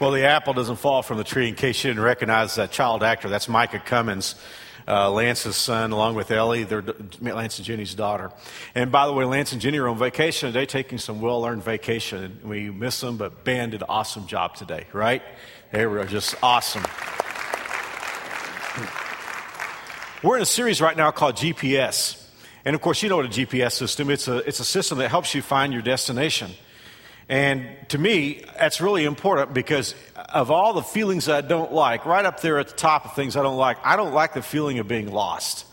Well, the apple doesn't fall from the tree in case you didn't recognize that child actor. That's Micah Cummins, uh, Lance's son, along with Ellie, their, Lance and Jenny's daughter. And by the way, Lance and Jenny are on vacation today, taking some well earned vacation. We miss them, but Ben did an awesome job today, right? They were just awesome. We're in a series right now called GPS. And of course, you know what a GPS system is. it's a, it's a system that helps you find your destination. And to me, that's really important because of all the feelings I don't like, right up there at the top of things I don't like, I don't like the feeling of being lost.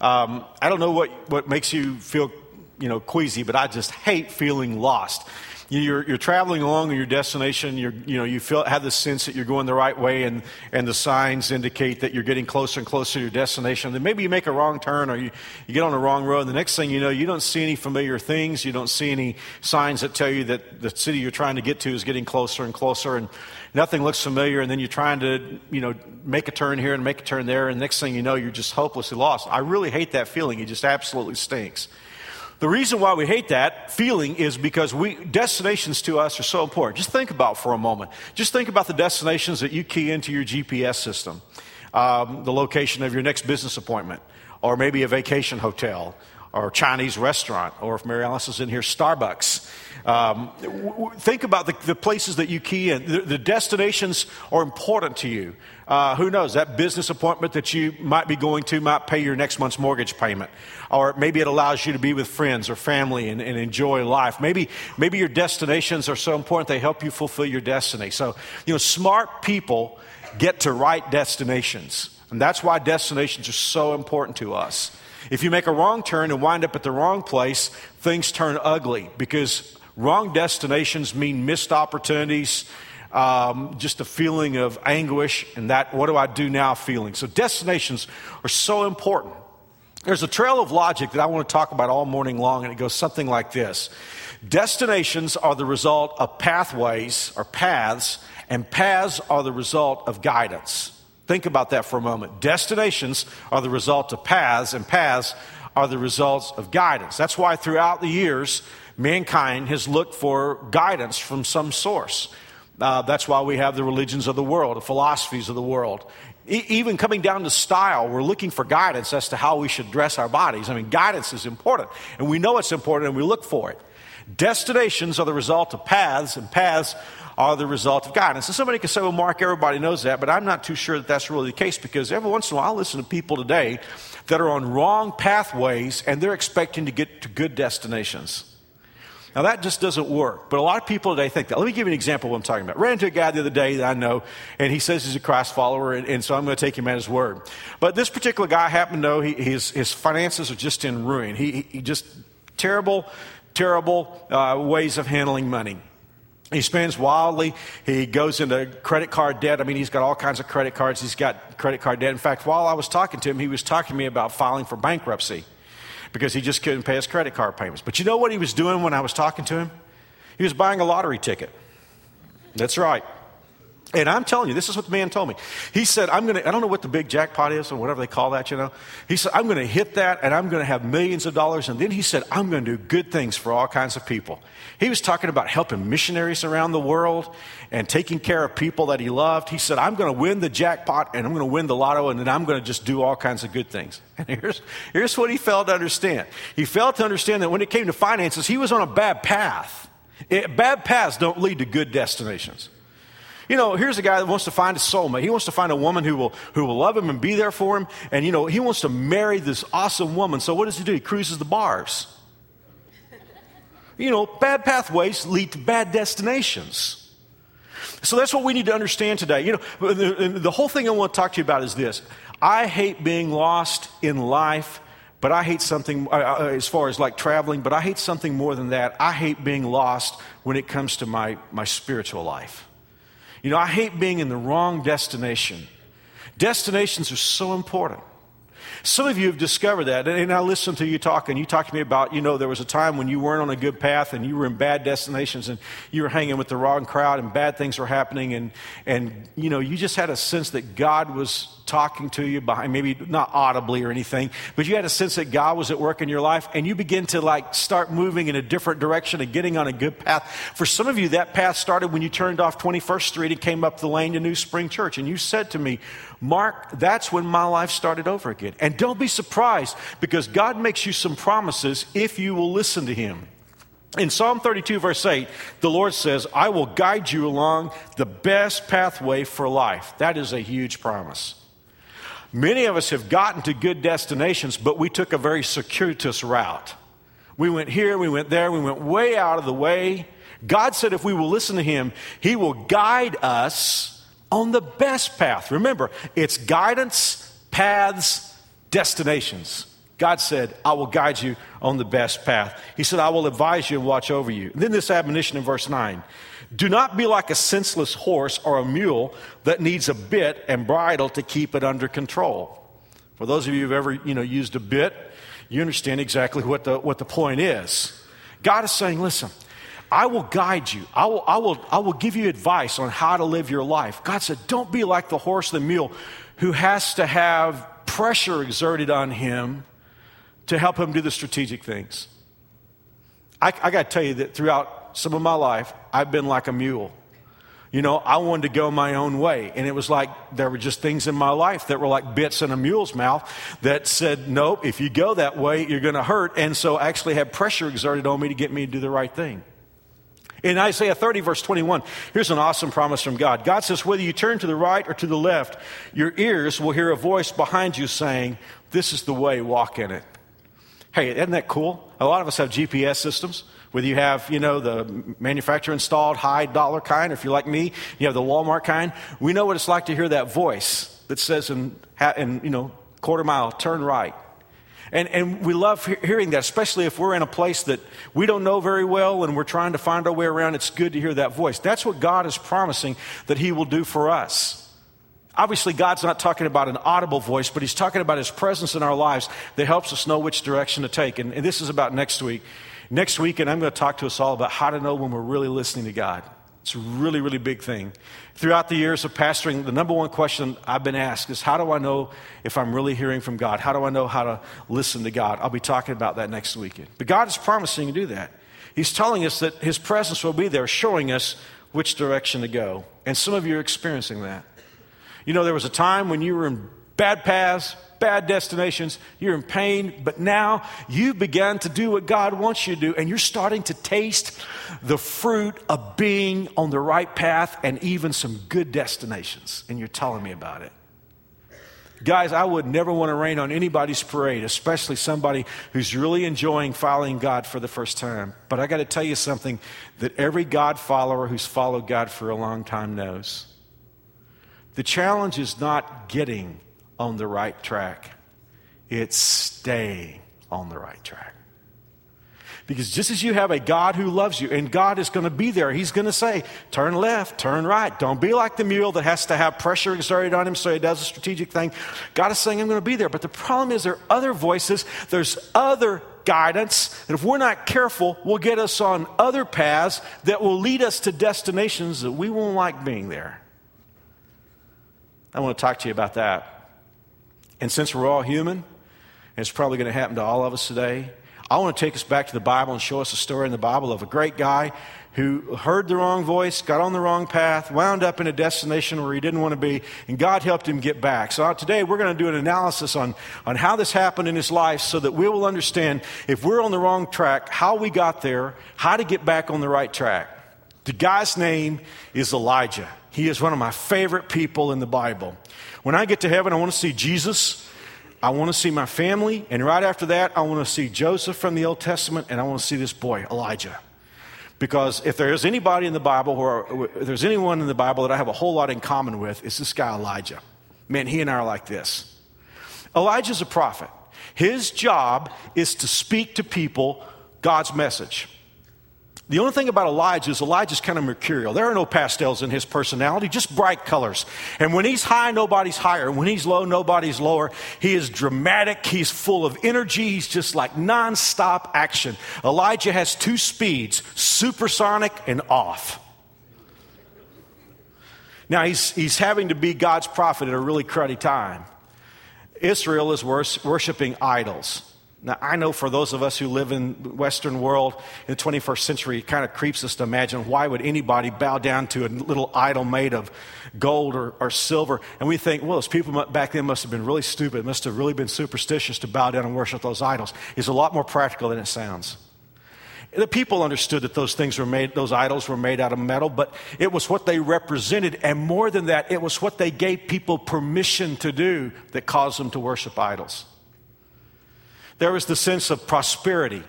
Um, I don't know what, what makes you feel, you know, queasy, but I just hate feeling lost you're, you're traveling along your destination, you're, you know, you feel, have the sense that you're going the right way, and, and the signs indicate that you're getting closer and closer to your destination. Then maybe you make a wrong turn or you, you get on the wrong road, and the next thing you know, you don't see any familiar things, you don't see any signs that tell you that the city you're trying to get to is getting closer and closer, and nothing looks familiar, and then you're trying to, you know, make a turn here and make a turn there, and next thing you know, you're just hopelessly lost. I really hate that feeling. It just absolutely stinks. The reason why we hate that feeling is because we, destinations to us are so important. Just think about for a moment. Just think about the destinations that you key into your GPS system. Um, the location of your next business appointment, or maybe a vacation hotel, or Chinese restaurant, or if Mary Alice is in here, Starbucks. Um, w- w- think about the, the, places that you key in. The, the destinations are important to you. Uh, who knows? That business appointment that you might be going to might pay your next month's mortgage payment. Or maybe it allows you to be with friends or family and, and enjoy life. Maybe, maybe your destinations are so important they help you fulfill your destiny. So, you know, smart people get to right destinations. And that's why destinations are so important to us. If you make a wrong turn and wind up at the wrong place, things turn ugly because wrong destinations mean missed opportunities, um, just a feeling of anguish and that what do I do now feeling. So destinations are so important. There's a trail of logic that I want to talk about all morning long, and it goes something like this Destinations are the result of pathways or paths, and paths are the result of guidance. Think about that for a moment. Destinations are the result of paths, and paths are the results of guidance. That's why throughout the years, mankind has looked for guidance from some source. Uh, that's why we have the religions of the world, the philosophies of the world. E- even coming down to style, we're looking for guidance as to how we should dress our bodies. I mean, guidance is important, and we know it's important, and we look for it. Destinations are the result of paths, and paths are the result of guidance. And somebody can say, well, Mark, everybody knows that, but I'm not too sure that that's really the case because every once in a while I listen to people today that are on wrong pathways and they're expecting to get to good destinations. Now, that just doesn't work. But a lot of people today think that. Let me give you an example of what I'm talking about. ran into a guy the other day that I know, and he says he's a Christ follower, and, and so I'm going to take him at his word. But this particular guy happened to know he, his, his finances are just in ruin. He, he just terrible, terrible uh, ways of handling money. He spends wildly. He goes into credit card debt. I mean, he's got all kinds of credit cards. He's got credit card debt. In fact, while I was talking to him, he was talking to me about filing for bankruptcy because he just couldn't pay his credit card payments. But you know what he was doing when I was talking to him? He was buying a lottery ticket. That's right. And I'm telling you, this is what the man told me. He said, I'm going to, I don't know what the big jackpot is or whatever they call that, you know. He said, I'm going to hit that and I'm going to have millions of dollars. And then he said, I'm going to do good things for all kinds of people. He was talking about helping missionaries around the world and taking care of people that he loved. He said, I'm going to win the jackpot and I'm going to win the lotto and then I'm going to just do all kinds of good things. And here's, here's what he failed to understand. He failed to understand that when it came to finances, he was on a bad path. It, bad paths don't lead to good destinations. You know, here's a guy that wants to find a soulmate. He wants to find a woman who will, who will love him and be there for him. And, you know, he wants to marry this awesome woman. So what does he do? He cruises the bars. You know, bad pathways lead to bad destinations. So that's what we need to understand today. You know, the, the whole thing I want to talk to you about is this. I hate being lost in life but I hate something uh, uh, as far as like traveling, but I hate something more than that. I hate being lost when it comes to my, my spiritual life. You know, I hate being in the wrong destination. Destinations are so important. Some of you have discovered that. And I listened to you talk, and you talked to me about, you know, there was a time when you weren't on a good path and you were in bad destinations and you were hanging with the wrong crowd and bad things were happening. And, and you know, you just had a sense that God was talking to you behind, maybe not audibly or anything, but you had a sense that God was at work in your life and you begin to like start moving in a different direction and getting on a good path. For some of you, that path started when you turned off 21st Street and came up the lane to New Spring Church. And you said to me, Mark, that's when my life started over again. And don't be surprised because God makes you some promises if you will listen to Him. In Psalm 32, verse 8, the Lord says, I will guide you along the best pathway for life. That is a huge promise. Many of us have gotten to good destinations, but we took a very circuitous route. We went here, we went there, we went way out of the way. God said if we will listen to Him, He will guide us on the best path. Remember, it's guidance, paths, destinations. God said, I will guide you on the best path. He said, I will advise you and watch over you. And then this admonition in verse 9 do not be like a senseless horse or a mule that needs a bit and bridle to keep it under control. For those of you who've ever you know, used a bit, you understand exactly what the, what the point is. God is saying, listen, I will guide you. I will, I, will, I will give you advice on how to live your life. God said, don't be like the horse the mule who has to have pressure exerted on him to help him do the strategic things. I, I got to tell you that throughout some of my life, I've been like a mule. You know, I wanted to go my own way. And it was like there were just things in my life that were like bits in a mule's mouth that said, nope, if you go that way, you're going to hurt. And so actually had pressure exerted on me to get me to do the right thing. In Isaiah 30, verse 21, here's an awesome promise from God. God says, Whether you turn to the right or to the left, your ears will hear a voice behind you saying, This is the way, walk in it. Hey, isn't that cool? A lot of us have GPS systems. Whether you have, you know, the manufacturer installed high dollar kind, or if you're like me, you have the Walmart kind. We know what it's like to hear that voice that says in, in you know, quarter mile, turn right. And, and we love hearing that, especially if we're in a place that we don't know very well and we're trying to find our way around. It's good to hear that voice. That's what God is promising that He will do for us. Obviously, God's not talking about an audible voice, but He's talking about His presence in our lives that helps us know which direction to take. And, and this is about next week. Next week, and I'm going to talk to us all about how to know when we're really listening to God. It's a really, really big thing. Throughout the years of pastoring, the number one question I've been asked is how do I know if I'm really hearing from God? How do I know how to listen to God? I'll be talking about that next weekend. But God is promising to do that. He's telling us that His presence will be there, showing us which direction to go. And some of you are experiencing that. You know, there was a time when you were in bad paths, bad destinations, you're in pain, but now you've begun to do what God wants you to do, and you're starting to taste the fruit of being on the right path and even some good destinations. And you're telling me about it. Guys, I would never want to rain on anybody's parade, especially somebody who's really enjoying following God for the first time. But I got to tell you something that every God follower who's followed God for a long time knows. The challenge is not getting on the right track, it's staying on the right track. Because just as you have a God who loves you, and God is going to be there, He's going to say, turn left, turn right. Don't be like the mule that has to have pressure exerted on him so he does a strategic thing. God is saying, I'm going to be there. But the problem is, there are other voices, there's other guidance and if we're not careful, we'll get us on other paths that will lead us to destinations that we won't like being there. I want to talk to you about that. And since we're all human, and it's probably going to happen to all of us today, I want to take us back to the Bible and show us a story in the Bible of a great guy who heard the wrong voice, got on the wrong path, wound up in a destination where he didn't want to be, and God helped him get back. So uh, today we're going to do an analysis on, on how this happened in his life so that we will understand if we're on the wrong track, how we got there, how to get back on the right track. The guy's name is Elijah. He is one of my favorite people in the Bible. When I get to heaven, I want to see Jesus. I want to see my family. And right after that, I want to see Joseph from the Old Testament. And I want to see this boy, Elijah. Because if there's anybody in the Bible, or if there's anyone in the Bible that I have a whole lot in common with, it's this guy, Elijah. Man, he and I are like this. Elijah's a prophet. His job is to speak to people God's message. The only thing about Elijah is Elijah's kind of mercurial. There are no pastels in his personality, just bright colors. And when he's high, nobody's higher. When he's low, nobody's lower. He is dramatic. He's full of energy. He's just like nonstop action. Elijah has two speeds supersonic and off. Now, he's, he's having to be God's prophet at a really cruddy time. Israel is worshiping idols. Now, I know for those of us who live in the Western world in the 21st century, it kind of creeps us to imagine why would anybody bow down to a little idol made of gold or, or silver? And we think, well, those people back then must have been really stupid, must have really been superstitious to bow down and worship those idols. It's a lot more practical than it sounds. The people understood that those things were made, those idols were made out of metal, but it was what they represented. And more than that, it was what they gave people permission to do that caused them to worship idols. There was the sense of prosperity.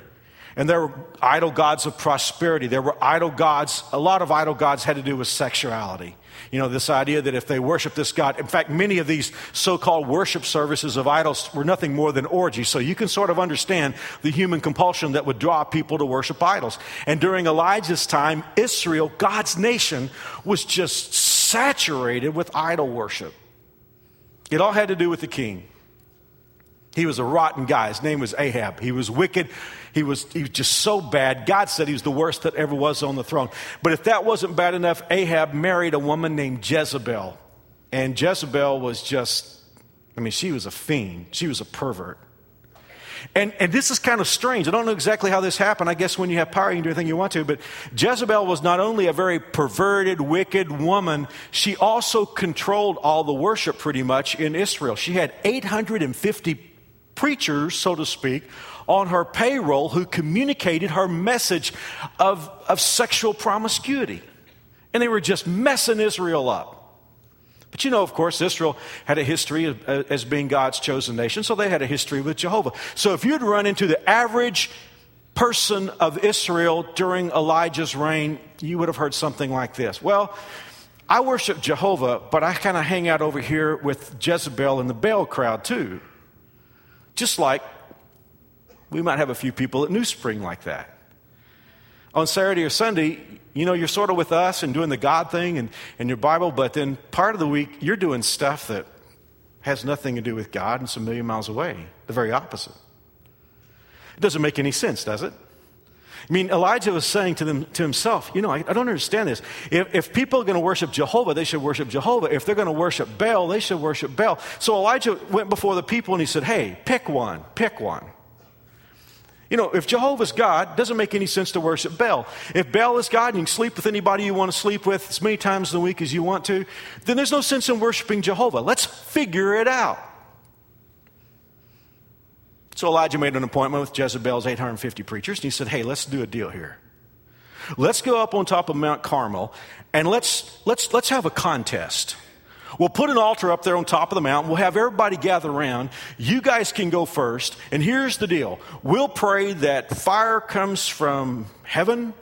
And there were idol gods of prosperity. There were idol gods, a lot of idol gods had to do with sexuality. You know, this idea that if they worship this God, in fact, many of these so called worship services of idols were nothing more than orgies. So you can sort of understand the human compulsion that would draw people to worship idols. And during Elijah's time, Israel, God's nation, was just saturated with idol worship. It all had to do with the king. He was a rotten guy. His name was Ahab. He was wicked. He was, he was just so bad. God said he was the worst that ever was on the throne. But if that wasn't bad enough, Ahab married a woman named Jezebel. And Jezebel was just, I mean, she was a fiend. She was a pervert. And, and this is kind of strange. I don't know exactly how this happened. I guess when you have power, you can do anything you want to. But Jezebel was not only a very perverted, wicked woman, she also controlled all the worship pretty much in Israel. She had 850 preachers, so to speak, on her payroll who communicated her message of, of sexual promiscuity. And they were just messing Israel up. But you know, of course, Israel had a history of, uh, as being God's chosen nation, so they had a history with Jehovah. So if you'd run into the average person of Israel during Elijah's reign, you would have heard something like this. Well, I worship Jehovah, but I kind of hang out over here with Jezebel and the Baal crowd too. Just like we might have a few people at New Spring like that. On Saturday or Sunday, you know, you're sort of with us and doing the God thing and, and your Bible, but then part of the week, you're doing stuff that has nothing to do with God and it's a million miles away. The very opposite. It doesn't make any sense, does it? I mean, Elijah was saying to, them, to himself, you know, I, I don't understand this. If, if people are going to worship Jehovah, they should worship Jehovah. If they're going to worship Baal, they should worship Baal. So Elijah went before the people and he said, hey, pick one, pick one. You know, if Jehovah's God, doesn't make any sense to worship Baal. If Baal is God and you can sleep with anybody you want to sleep with as many times in the week as you want to, then there's no sense in worshiping Jehovah. Let's figure it out. So Elijah made an appointment with Jezebel's 850 preachers, and he said, Hey, let's do a deal here. Let's go up on top of Mount Carmel and let's, let's, let's have a contest. We'll put an altar up there on top of the mountain. We'll have everybody gather around. You guys can go first. And here's the deal we'll pray that fire comes from heaven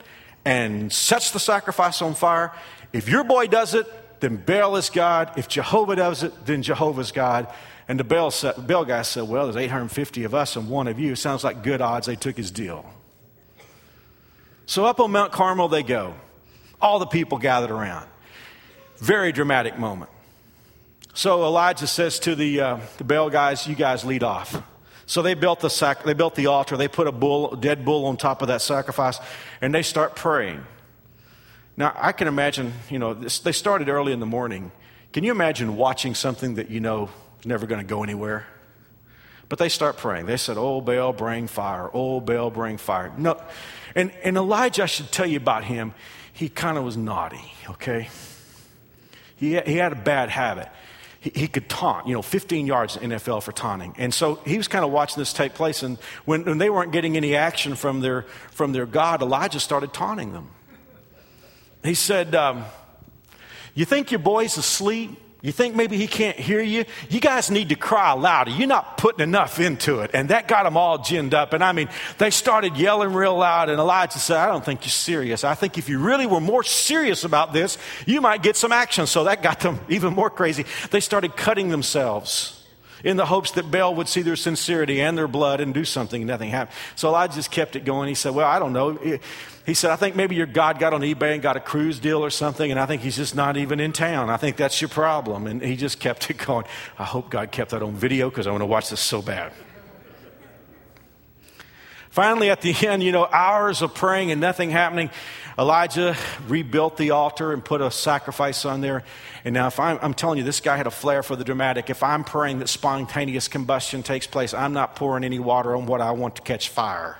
and sets the sacrifice on fire. If your boy does it, then Baal is God. If Jehovah does it, then Jehovah's God. And the bell, Baal guy said, Well, there's 850 of us and one of you. Sounds like good odds they took his deal. So up on Mount Carmel they go. All the people gathered around. Very dramatic moment. So Elijah says to the, uh, the Baal guys, You guys lead off. So they built the sac- they built the altar. They put a bull, dead bull on top of that sacrifice, and they start praying. Now I can imagine, you know, this, they started early in the morning. Can you imagine watching something that you know never going to go anywhere. But they start praying. They said, Oh, Baal, bring fire. Oh, Baal, bring fire. No. And, and Elijah, I should tell you about him, he kind of was naughty, okay? He, he had a bad habit. He, he could taunt, you know, 15 yards in NFL for taunting. And so he was kind of watching this take place. And when, when they weren't getting any action from their, from their God, Elijah started taunting them. He said, um, You think your boy's asleep? You think maybe he can't hear you? You guys need to cry louder. You're not putting enough into it. And that got them all ginned up. And I mean, they started yelling real loud. And Elijah said, I don't think you're serious. I think if you really were more serious about this, you might get some action. So that got them even more crazy. They started cutting themselves. In the hopes that Baal would see their sincerity and their blood and do something. Nothing happened. So Elijah just kept it going. He said, Well, I don't know. He said, I think maybe your God got on eBay and got a cruise deal or something, and I think he's just not even in town. I think that's your problem. And he just kept it going. I hope God kept that on video because I want to watch this so bad. Finally, at the end, you know, hours of praying and nothing happening, Elijah rebuilt the altar and put a sacrifice on there. And now, if I'm, I'm, telling you, this guy had a flair for the dramatic. If I'm praying that spontaneous combustion takes place, I'm not pouring any water on what I want to catch fire.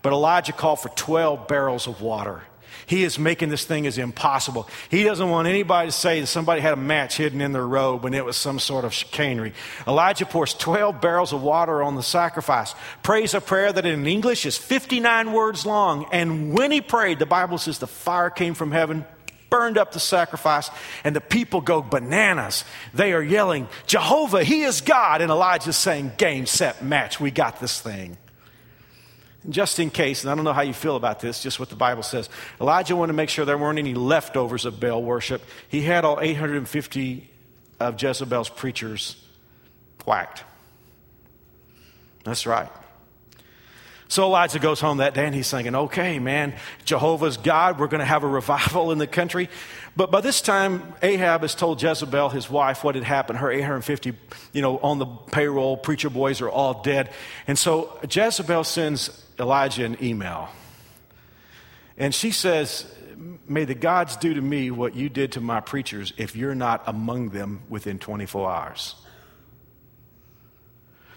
But Elijah called for 12 barrels of water. He is making this thing as impossible. He doesn't want anybody to say that somebody had a match hidden in their robe and it was some sort of chicanery. Elijah pours 12 barrels of water on the sacrifice, prays a prayer that in English is 59 words long. And when he prayed, the Bible says the fire came from heaven, burned up the sacrifice, and the people go bananas. They are yelling, Jehovah, He is God. And Elijah's saying, Game, set, match. We got this thing. Just in case, and I don't know how you feel about this, just what the Bible says. Elijah wanted to make sure there weren't any leftovers of Baal worship. He had all 850 of Jezebel's preachers whacked. That's right. So Elijah goes home that day and he's thinking, okay, man, Jehovah's God, we're going to have a revival in the country. But by this time, Ahab has told Jezebel, his wife, what had happened. Her 850, you know, on the payroll, preacher boys are all dead. And so Jezebel sends Elijah an email. And she says, May the gods do to me what you did to my preachers if you're not among them within 24 hours.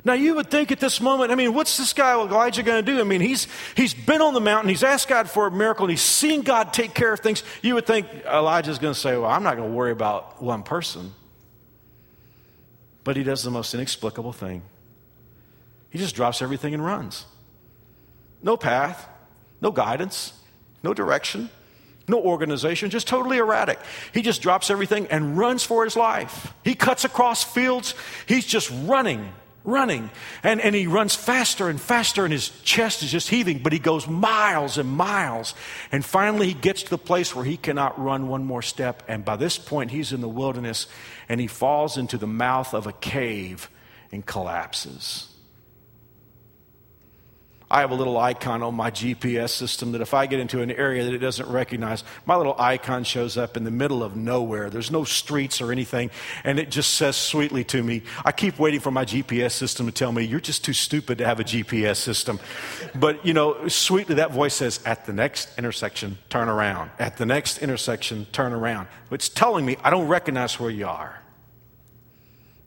Now, you would think at this moment, I mean, what's this guy Elijah going to do? I mean, he's, he's been on the mountain, he's asked God for a miracle, and he's seen God take care of things. You would think Elijah's going to say, Well, I'm not going to worry about one person. But he does the most inexplicable thing he just drops everything and runs. No path, no guidance, no direction, no organization, just totally erratic. He just drops everything and runs for his life. He cuts across fields, he's just running running. And, and he runs faster and faster, and his chest is just heaving, but he goes miles and miles. And finally, he gets to the place where he cannot run one more step. And by this point, he's in the wilderness, and he falls into the mouth of a cave and collapses. I have a little icon on my GPS system that if I get into an area that it doesn't recognize, my little icon shows up in the middle of nowhere. There's no streets or anything, and it just says sweetly to me, I keep waiting for my GPS system to tell me, you're just too stupid to have a GPS system. But, you know, sweetly that voice says, at the next intersection, turn around. At the next intersection, turn around. It's telling me I don't recognize where you are.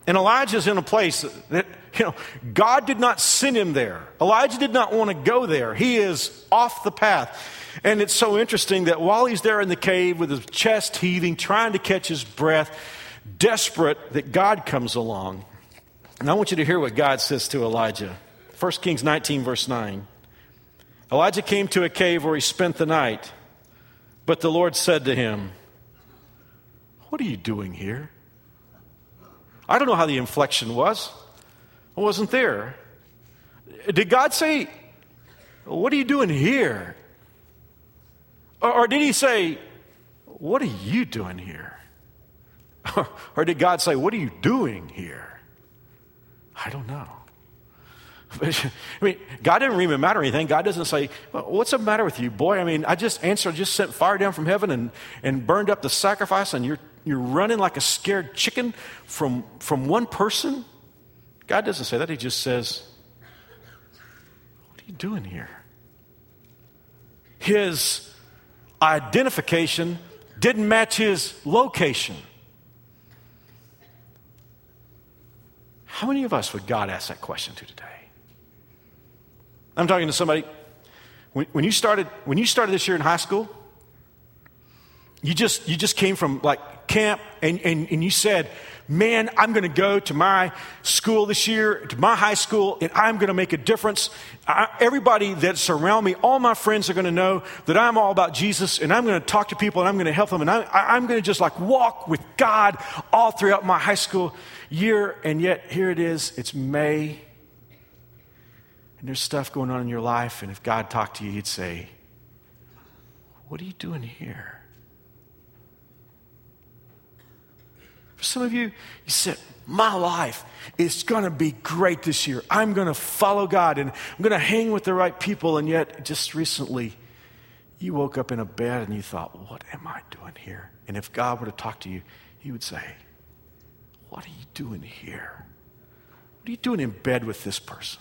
And Elijah's in a place that, you know, God did not send him there. Elijah did not want to go there. He is off the path. And it's so interesting that while he's there in the cave with his chest heaving, trying to catch his breath, desperate, that God comes along. And I want you to hear what God says to Elijah. 1 Kings 19, verse 9. Elijah came to a cave where he spent the night, but the Lord said to him, What are you doing here? I don't know how the inflection was. I wasn't there. Did God say, What are you doing here? Or, or did He say, What are you doing here? Or, or did God say, What are you doing here? I don't know. I mean, God didn't even matter anything. God doesn't say, well, What's the matter with you, boy? I mean, I just answered, just sent fire down from heaven and, and burned up the sacrifice, and you're you're running like a scared chicken from, from one person? God doesn't say that. He just says, What are you doing here? His identification didn't match his location. How many of us would God ask that question to today? I'm talking to somebody. When, when, you started, when you started this year in high school, you just, you just came from like camp and, and, and you said, Man, I'm going to go to my school this year, to my high school, and I'm going to make a difference. I, everybody that's around me, all my friends are going to know that I'm all about Jesus, and I'm going to talk to people and I'm going to help them, and I, I'm going to just like walk with God all throughout my high school year. And yet, here it is, it's May, and there's stuff going on in your life, and if God talked to you, He'd say, What are you doing here? For some of you, you said, my life is going to be great this year. I'm going to follow God and I'm going to hang with the right people. And yet, just recently, you woke up in a bed and you thought, what am I doing here? And if God were to talk to you, he would say, what are you doing here? What are you doing in bed with this person?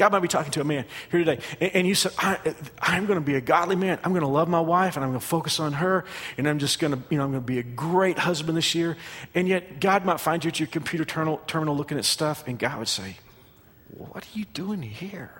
God might be talking to a man here today, and, and you said, I, am going to be a godly man. I'm going to love my wife, and I'm going to focus on her, and I'm just going to, you know, I'm going to be a great husband this year. And yet, God might find you at your computer terminal, terminal looking at stuff, and God would say, What are you doing here?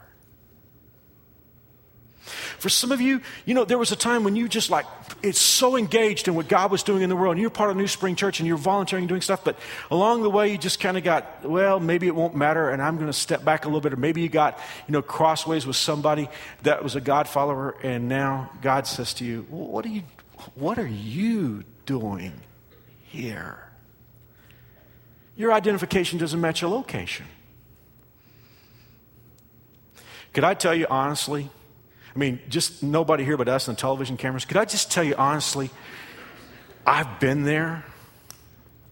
For some of you, you know, there was a time when you just like, it's so engaged in what God was doing in the world. And you're part of New Spring Church and you're volunteering and doing stuff, but along the way, you just kind of got, well, maybe it won't matter and I'm going to step back a little bit. Or maybe you got, you know, crossways with somebody that was a God follower and now God says to you, what are you, what are you doing here? Your identification doesn't match your location. Could I tell you honestly? I mean, just nobody here but us and the television cameras. Could I just tell you honestly, I've been there.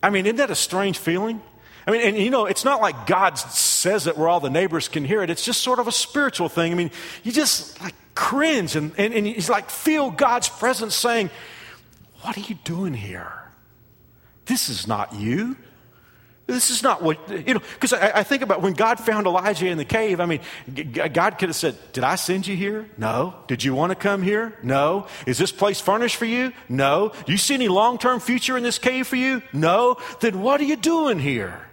I mean, isn't that a strange feeling? I mean, and you know, it's not like God says it where all the neighbors can hear it. It's just sort of a spiritual thing. I mean, you just like cringe and, and, and you like feel God's presence saying, What are you doing here? This is not you. This is not what, you know, because I, I, think about when God found Elijah in the cave. I mean, God could have said, Did I send you here? No. Did you want to come here? No. Is this place furnished for you? No. Do you see any long term future in this cave for you? No. Then what are you doing here?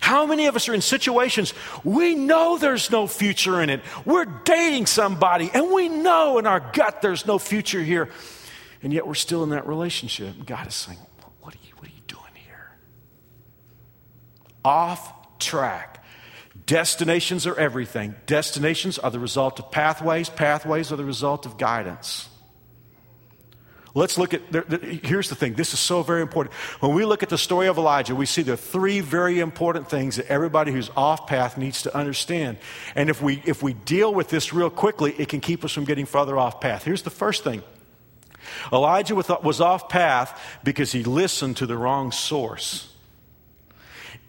How many of us are in situations we know there's no future in it? We're dating somebody and we know in our gut there's no future here. And yet we're still in that relationship. God is saying, off track. Destinations are everything. Destinations are the result of pathways, pathways are the result of guidance. Let's look at, here's the thing. This is so very important. When we look at the story of Elijah, we see the three very important things that everybody who's off path needs to understand. And if we, if we deal with this real quickly, it can keep us from getting further off path. Here's the first thing Elijah was off path because he listened to the wrong source.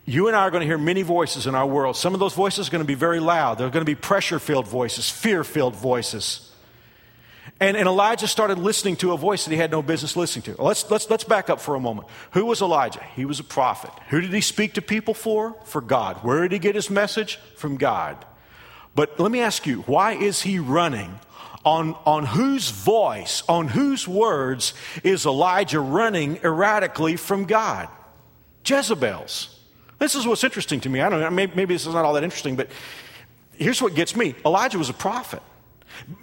You and I are going to hear many voices in our world. Some of those voices are going to be very loud. They're going to be pressure filled voices, fear filled voices. And, and, Elijah started listening to a voice that he had no business listening to. Let's, let's, let's back up for a moment. Who was Elijah? He was a prophet. Who did he speak to people for? For God. Where did he get his message? From God. But let me ask you, why is he running? On, on whose voice, on whose words is Elijah running erratically from God? Jezebel's. This is what's interesting to me. I don't know, maybe, maybe this is not all that interesting, but here's what gets me Elijah was a prophet.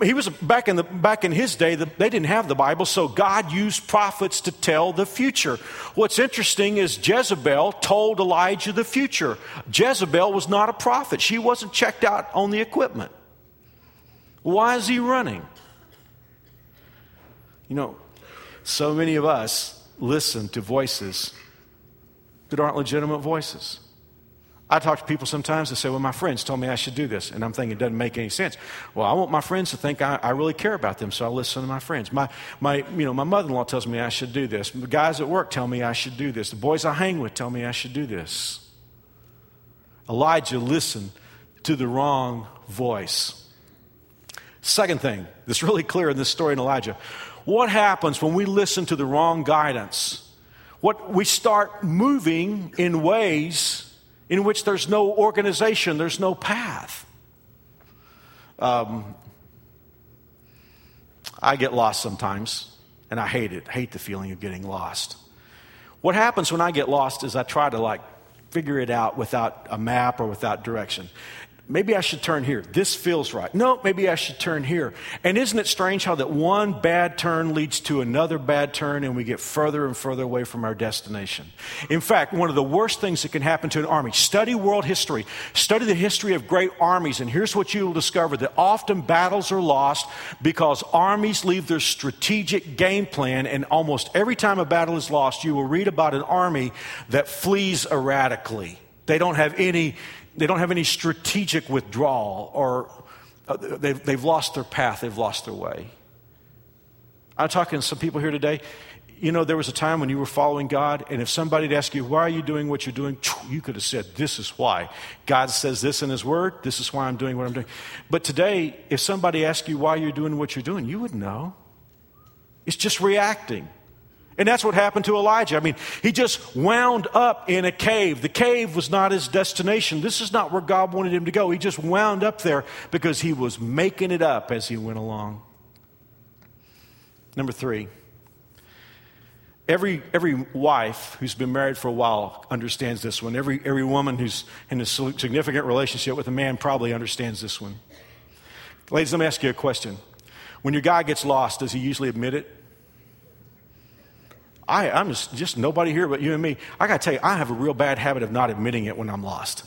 He was back in the back in his day. The, they didn't have the Bible, so God used prophets to tell the future. What's interesting is Jezebel told Elijah the future. Jezebel was not a prophet; she wasn't checked out on the equipment. Why is he running? You know, so many of us listen to voices that aren't legitimate voices. I talk to people sometimes that say, Well, my friends told me I should do this. And I'm thinking it doesn't make any sense. Well, I want my friends to think I, I really care about them, so I listen to my friends. My, my, you know, my mother in law tells me I should do this. The guys at work tell me I should do this. The boys I hang with tell me I should do this. Elijah listened to the wrong voice. Second thing that's really clear in this story in Elijah what happens when we listen to the wrong guidance? What we start moving in ways in which there's no organization, there's no path. Um, I get lost sometimes, and I hate it. Hate the feeling of getting lost. What happens when I get lost is I try to like figure it out without a map or without direction. Maybe I should turn here. This feels right. No, maybe I should turn here. And isn't it strange how that one bad turn leads to another bad turn and we get further and further away from our destination? In fact, one of the worst things that can happen to an army, study world history, study the history of great armies, and here's what you will discover that often battles are lost because armies leave their strategic game plan, and almost every time a battle is lost, you will read about an army that flees erratically. They don't have any they don't have any strategic withdrawal or uh, they've, they've lost their path, they've lost their way. I'm talking to some people here today. you know, there was a time when you were following God, and if somebody would ask you, why are you doing what you're doing? You could have said, this is why. God says this in His Word, this is why I'm doing what I'm doing. But today, if somebody asked you why you're doing what you're doing, you would know. It's just reacting. And that's what happened to Elijah. I mean, he just wound up in a cave. The cave was not his destination. This is not where God wanted him to go. He just wound up there because he was making it up as he went along. Number three, every, every wife who's been married for a while understands this one. Every, every woman who's in a significant relationship with a man probably understands this one. Ladies, let me ask you a question. When your guy gets lost, does he usually admit it? I, I'm just, just nobody here but you and me. I got to tell you, I have a real bad habit of not admitting it when I'm lost.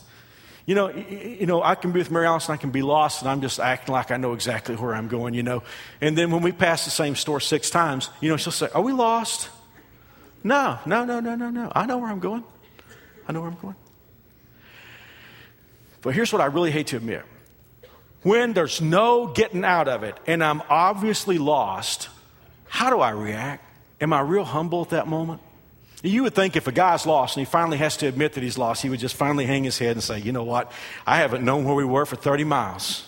You know, you know, I can be with Mary Alice and I can be lost and I'm just acting like I know exactly where I'm going, you know. And then when we pass the same store six times, you know, she'll say, Are we lost? No, no, no, no, no, no. I know where I'm going. I know where I'm going. But here's what I really hate to admit when there's no getting out of it and I'm obviously lost, how do I react? Am I real humble at that moment? You would think if a guy's lost and he finally has to admit that he's lost, he would just finally hang his head and say, You know what? I haven't known where we were for 30 miles.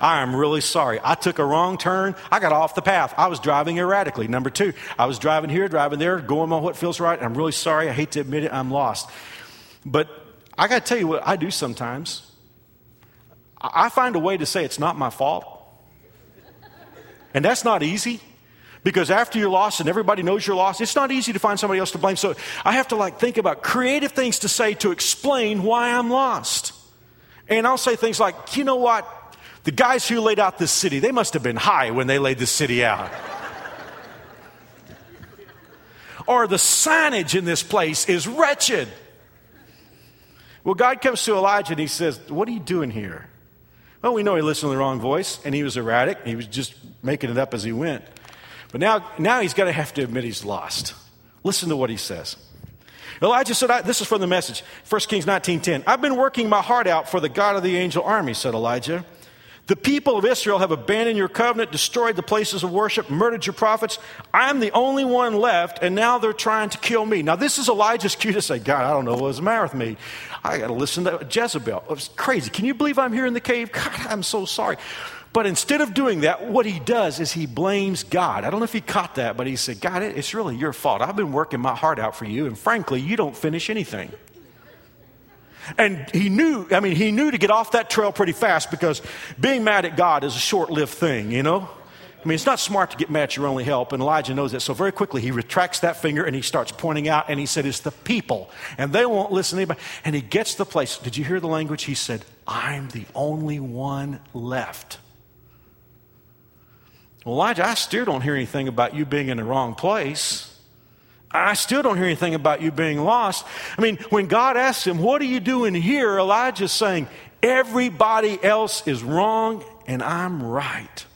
I am really sorry. I took a wrong turn. I got off the path. I was driving erratically. Number two, I was driving here, driving there, going on what feels right. I'm really sorry. I hate to admit it. I'm lost. But I got to tell you what I do sometimes. I find a way to say it's not my fault. And that's not easy. Because after you're lost and everybody knows you're lost, it's not easy to find somebody else to blame. So I have to like think about creative things to say to explain why I'm lost. And I'll say things like, you know what? The guys who laid out this city, they must have been high when they laid this city out. or the signage in this place is wretched. Well, God comes to Elijah and he says, What are you doing here? Well, we know he listened to the wrong voice and he was erratic. He was just making it up as he went. But now, now he's going to have to admit he's lost. Listen to what he says. Elijah said, This is from the message, 1 Kings 19.10. I've been working my heart out for the God of the angel army, said Elijah. The people of Israel have abandoned your covenant, destroyed the places of worship, murdered your prophets. I'm the only one left, and now they're trying to kill me. Now, this is Elijah's cue to say, God, I don't know what's the matter with me. I got to listen to Jezebel. It was crazy. Can you believe I'm here in the cave? God, I'm so sorry. But instead of doing that, what he does is he blames God. I don't know if he caught that, but he said, God, it's really your fault. I've been working my heart out for you, and frankly, you don't finish anything. And he knew, I mean, he knew to get off that trail pretty fast because being mad at God is a short lived thing, you know? I mean, it's not smart to get mad at your only help, and Elijah knows that. So very quickly, he retracts that finger and he starts pointing out, and he said, It's the people, and they won't listen to anybody. And he gets the place. Did you hear the language? He said, I'm the only one left. Well, Elijah, I still don't hear anything about you being in the wrong place. I still don't hear anything about you being lost. I mean, when God asks him, What are you doing here? Elijah's saying, Everybody else is wrong and I'm right.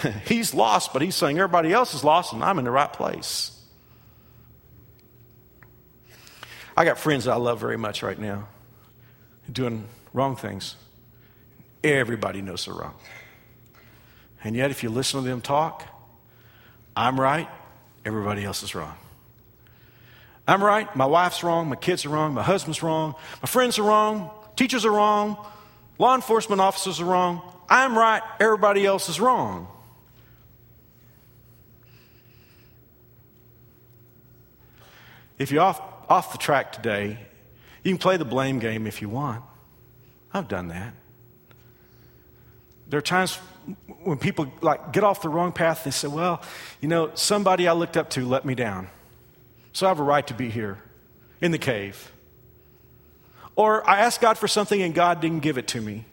he's lost, but he's saying everybody else is lost and I'm in the right place. I got friends that I love very much right now doing wrong things. Everybody knows they're wrong. And yet, if you listen to them talk, I'm right, everybody else is wrong. I'm right, my wife's wrong, my kids are wrong, my husband's wrong, my friends are wrong, teachers are wrong, law enforcement officers are wrong. I'm right, everybody else is wrong. If you're off, off the track today, you can play the blame game if you want. I've done that. There are times when people like get off the wrong path, they say, well, you know, somebody I looked up to let me down. So I have a right to be here in the cave. Or I asked God for something and God didn't give it to me.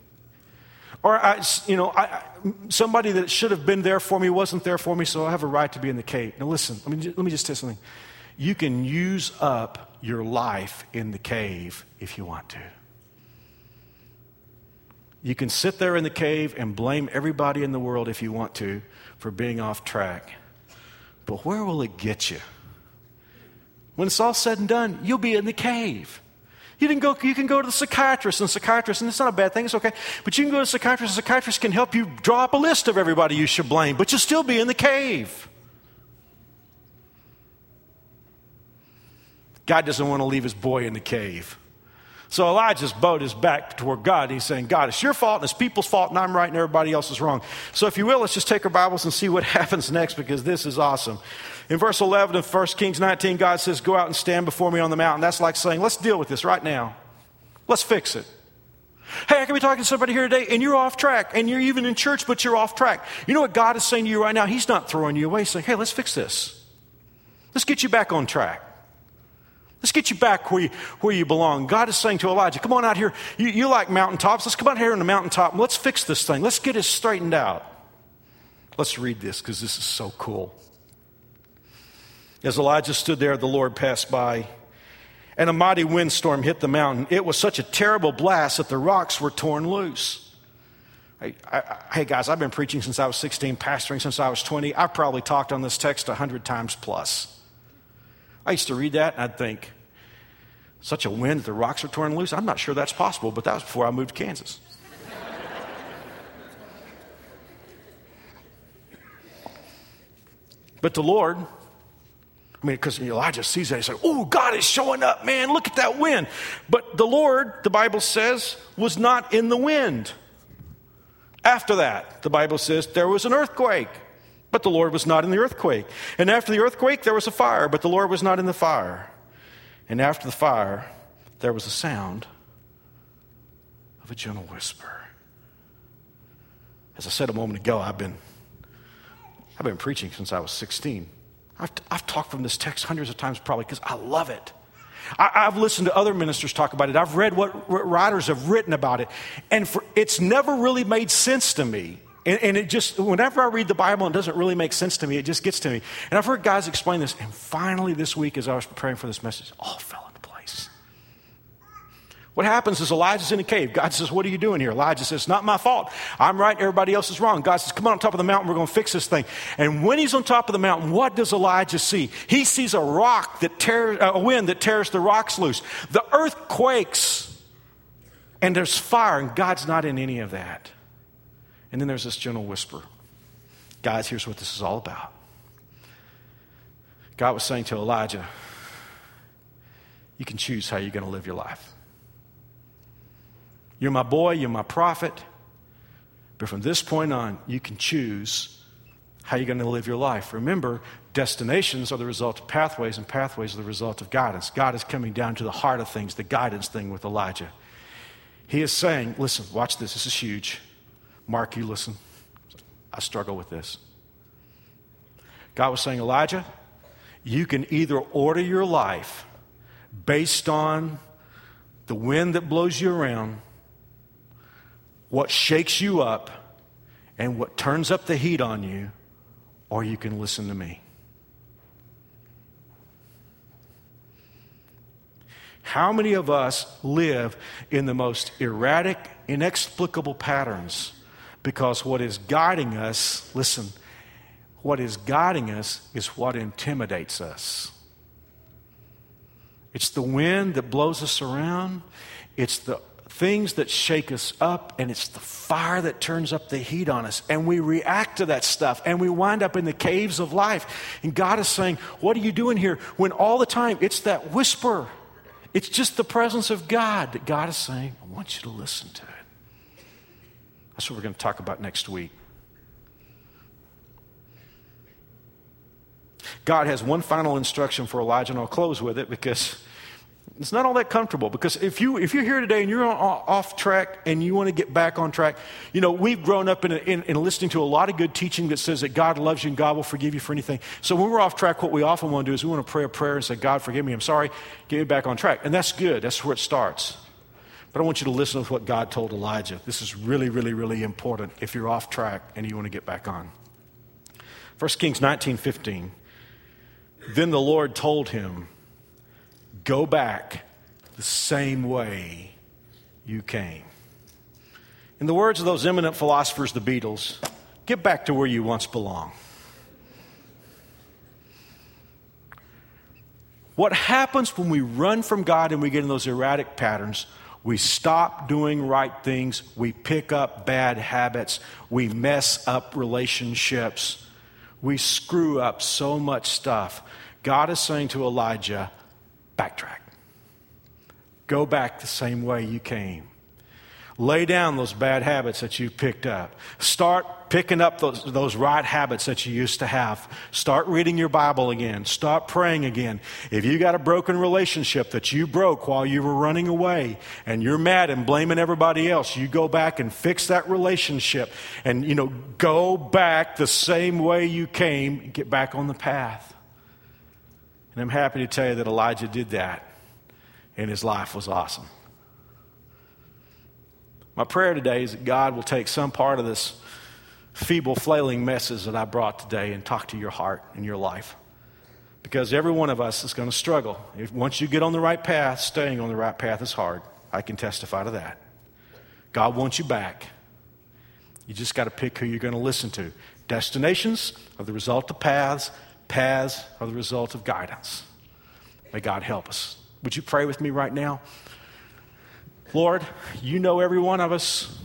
Or I, you know, I, somebody that should have been there for me wasn't there for me, so I have a right to be in the cave. Now listen, let me, let me just tell you something. You can use up your life in the cave if you want to. You can sit there in the cave and blame everybody in the world if you want to for being off track. But where will it get you? When it's all said and done, you'll be in the cave. You can go, you can go to the psychiatrist, and the psychiatrist, and it's not a bad thing, it's okay. But you can go to the psychiatrist, the psychiatrist can help you draw up a list of everybody you should blame, but you'll still be in the cave. God doesn't want to leave his boy in the cave. So Elijah's boat is back toward God. He's saying, God, it's your fault and it's people's fault, and I'm right and everybody else is wrong. So if you will, let's just take our Bibles and see what happens next because this is awesome. In verse 11 of 1 Kings 19, God says, Go out and stand before me on the mountain. That's like saying, Let's deal with this right now. Let's fix it. Hey, I can be talking to somebody here today and you're off track and you're even in church, but you're off track. You know what God is saying to you right now? He's not throwing you away. He's saying, Hey, let's fix this. Let's get you back on track. Let's get you back where you, where you belong. God is saying to Elijah, come on out here. You, you like mountaintops. Let's come out here on the mountaintop and let's fix this thing. Let's get it straightened out. Let's read this because this is so cool. As Elijah stood there, the Lord passed by, and a mighty windstorm hit the mountain. It was such a terrible blast that the rocks were torn loose. Hey, I, hey, guys, I've been preaching since I was 16, pastoring since I was 20. I've probably talked on this text 100 times plus. I used to read that and I'd think, such a wind that the rocks are torn loose? I'm not sure that's possible, but that was before I moved to Kansas. but the Lord I mean, because Elijah sees that, he's like, oh, God is showing up, man, look at that wind. But the Lord, the Bible says, was not in the wind. After that, the Bible says, there was an earthquake, but the Lord was not in the earthquake. And after the earthquake, there was a fire, but the Lord was not in the fire. And after the fire, there was a sound of a gentle whisper. As I said a moment ago, I've been, I've been preaching since I was 16. I've, I've talked from this text hundreds of times probably because I love it. I, have listened to other ministers talk about it. I've read what writers have written about it. And for, it's never really made sense to me. And, and, it just, whenever I read the Bible and it doesn't really make sense to me, it just gets to me. And I've heard guys explain this. And finally, this week, as I was preparing for this message, all fell into place. what happens is Elijah's in a cave. God says, What are you doing here? Elijah says, Not my fault. I'm right, everybody else is wrong. God says, Come on, on top of the mountain, we're going to fix this thing. And when he's on top of the mountain, what does Elijah see? He sees a rock that tears, uh, a wind that tears the rocks loose. The earth quakes, and there's fire, and God's not in any of that. And then there's this gentle whisper Guys, here's what this is all about. God was saying to Elijah, You can choose how you're going to live your life. You're my boy, you're my prophet. But from this point on, you can choose how you're going to live your life. Remember, destinations are the result of pathways, and pathways are the result of guidance. God is coming down to the heart of things, the guidance thing with Elijah. He is saying, listen, watch this, this is huge. Mark, you listen. I struggle with this. God was saying, Elijah, you can either order your life based on the wind that blows you around what shakes you up and what turns up the heat on you, or you can listen to me. How many of us live in the most erratic, inexplicable patterns? Because what is guiding us, listen, what is guiding us is what intimidates us. It's the wind that blows us around. It's the things that shake us up, and it's the fire that turns up the heat on us. And we react to that stuff, and we wind up in the caves of life. And God is saying, What are you doing here? When all the time it's that whisper, it's just the presence of God that God is saying, I want you to listen to. That's what we're going to talk about next week. God has one final instruction for Elijah, and I'll close with it because it's not all that comfortable because if, you, if you're here today and you're off track and you want to get back on track, you know, we've grown up in, in, in, listening to a lot of good teaching that says that God loves you and God will forgive you for anything. So when we're off track, what we often want to do is we want to pray a prayer and say, God, forgive me, I'm sorry, get me back on track. And that's good, that's where it starts. But I want you to listen to what God told Elijah. This is really, really, really important if you're off track and you want to get back on. 1 Kings 19 15. Then the Lord told him, Go back the same way you came. In the words of those eminent philosophers, the Beatles, get back to where you once belonged. What happens when we run from God and we get in those erratic patterns? We stop doing right things. We pick up bad habits. We mess up relationships. We screw up so much stuff. God is saying to Elijah, backtrack. Go back the same way you came. Lay down those bad habits that you picked up. Start picking up those, those right habits that you used to have. Start reading your Bible again. Start praying again. If you got a broken relationship that you broke while you were running away and you're mad and blaming everybody else, you go back and fix that relationship and, you know, go back the same way you came, and get back on the path. And I'm happy to tell you that Elijah did that and his life was awesome. My prayer today is that God will take some part of this feeble, flailing messes that I brought today and talk to your heart and your life. Because every one of us is going to struggle. If, once you get on the right path, staying on the right path is hard. I can testify to that. God wants you back. You just got to pick who you're going to listen to. Destinations are the result of paths, paths are the result of guidance. May God help us. Would you pray with me right now? Lord, you know every one of us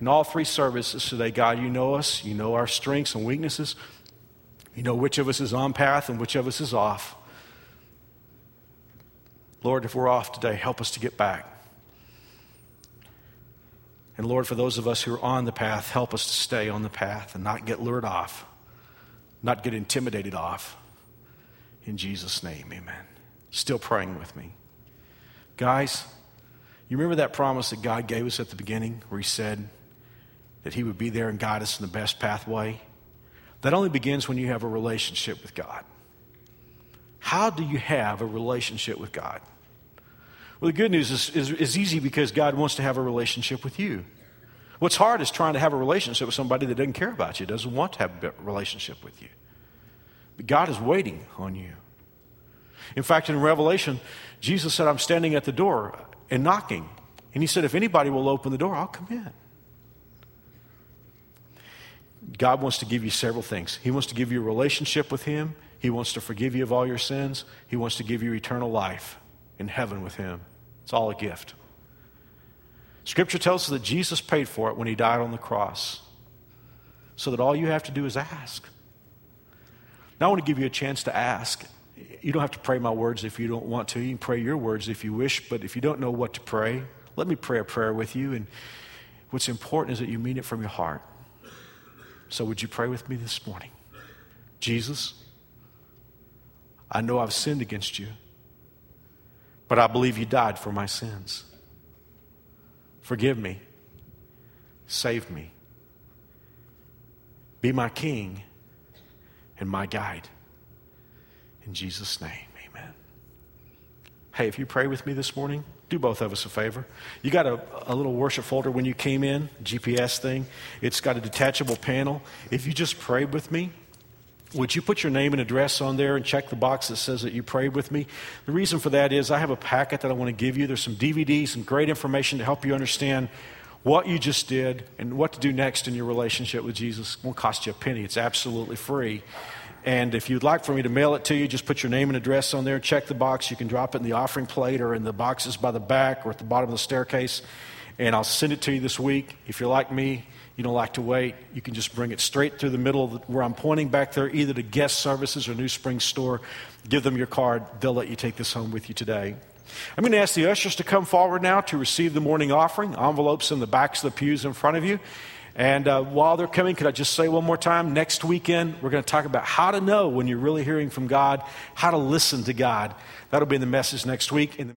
in all three services today. God, you know us. You know our strengths and weaknesses. You know which of us is on path and which of us is off. Lord, if we're off today, help us to get back. And Lord, for those of us who are on the path, help us to stay on the path and not get lured off, not get intimidated off. In Jesus' name, amen. Still praying with me. Guys, you remember that promise that God gave us at the beginning where He said that He would be there and guide us in the best pathway? That only begins when you have a relationship with God. How do you have a relationship with God? Well, the good news is, is, is easy because God wants to have a relationship with you. What's hard is trying to have a relationship with somebody that doesn't care about you, doesn't want to have a relationship with you. But God is waiting on you. In fact, in Revelation, Jesus said, I'm standing at the door and knocking. And he said, If anybody will open the door, I'll come in. God wants to give you several things. He wants to give you a relationship with Him, He wants to forgive you of all your sins, He wants to give you eternal life in heaven with Him. It's all a gift. Scripture tells us that Jesus paid for it when He died on the cross, so that all you have to do is ask. Now, I want to give you a chance to ask you don't have to pray my words if you don't want to. You can pray your words if you wish, but if you don't know what to pray, let me pray a prayer with you. And what's important is that you mean it from your heart. So, would you pray with me this morning? Jesus, I know I've sinned against you, but I believe you died for my sins. Forgive me, save me, be my king and my guide. In Jesus' name, amen. Hey, if you pray with me this morning, do both of us a favor. You got a, a little worship folder when you came in, GPS thing. It's got a detachable panel. If you just prayed with me, would you put your name and address on there and check the box that says that you prayed with me? The reason for that is I have a packet that I want to give you. There's some DVDs, some great information to help you understand what you just did and what to do next in your relationship with Jesus. It won't cost you a penny, it's absolutely free. And if you'd like for me to mail it to you, just put your name and address on there, check the box. You can drop it in the offering plate or in the boxes by the back or at the bottom of the staircase. And I'll send it to you this week. If you're like me, you don't like to wait, you can just bring it straight through the middle where I'm pointing back there, either to guest services or New Spring store. Give them your card. They'll let you take this home with you today. I'm going to ask the ushers to come forward now to receive the morning offering. Envelopes in the backs of the pews in front of you. And uh, while they're coming, could I just say one more time? Next weekend, we're going to talk about how to know when you're really hearing from God, how to listen to God. That'll be in the message next week.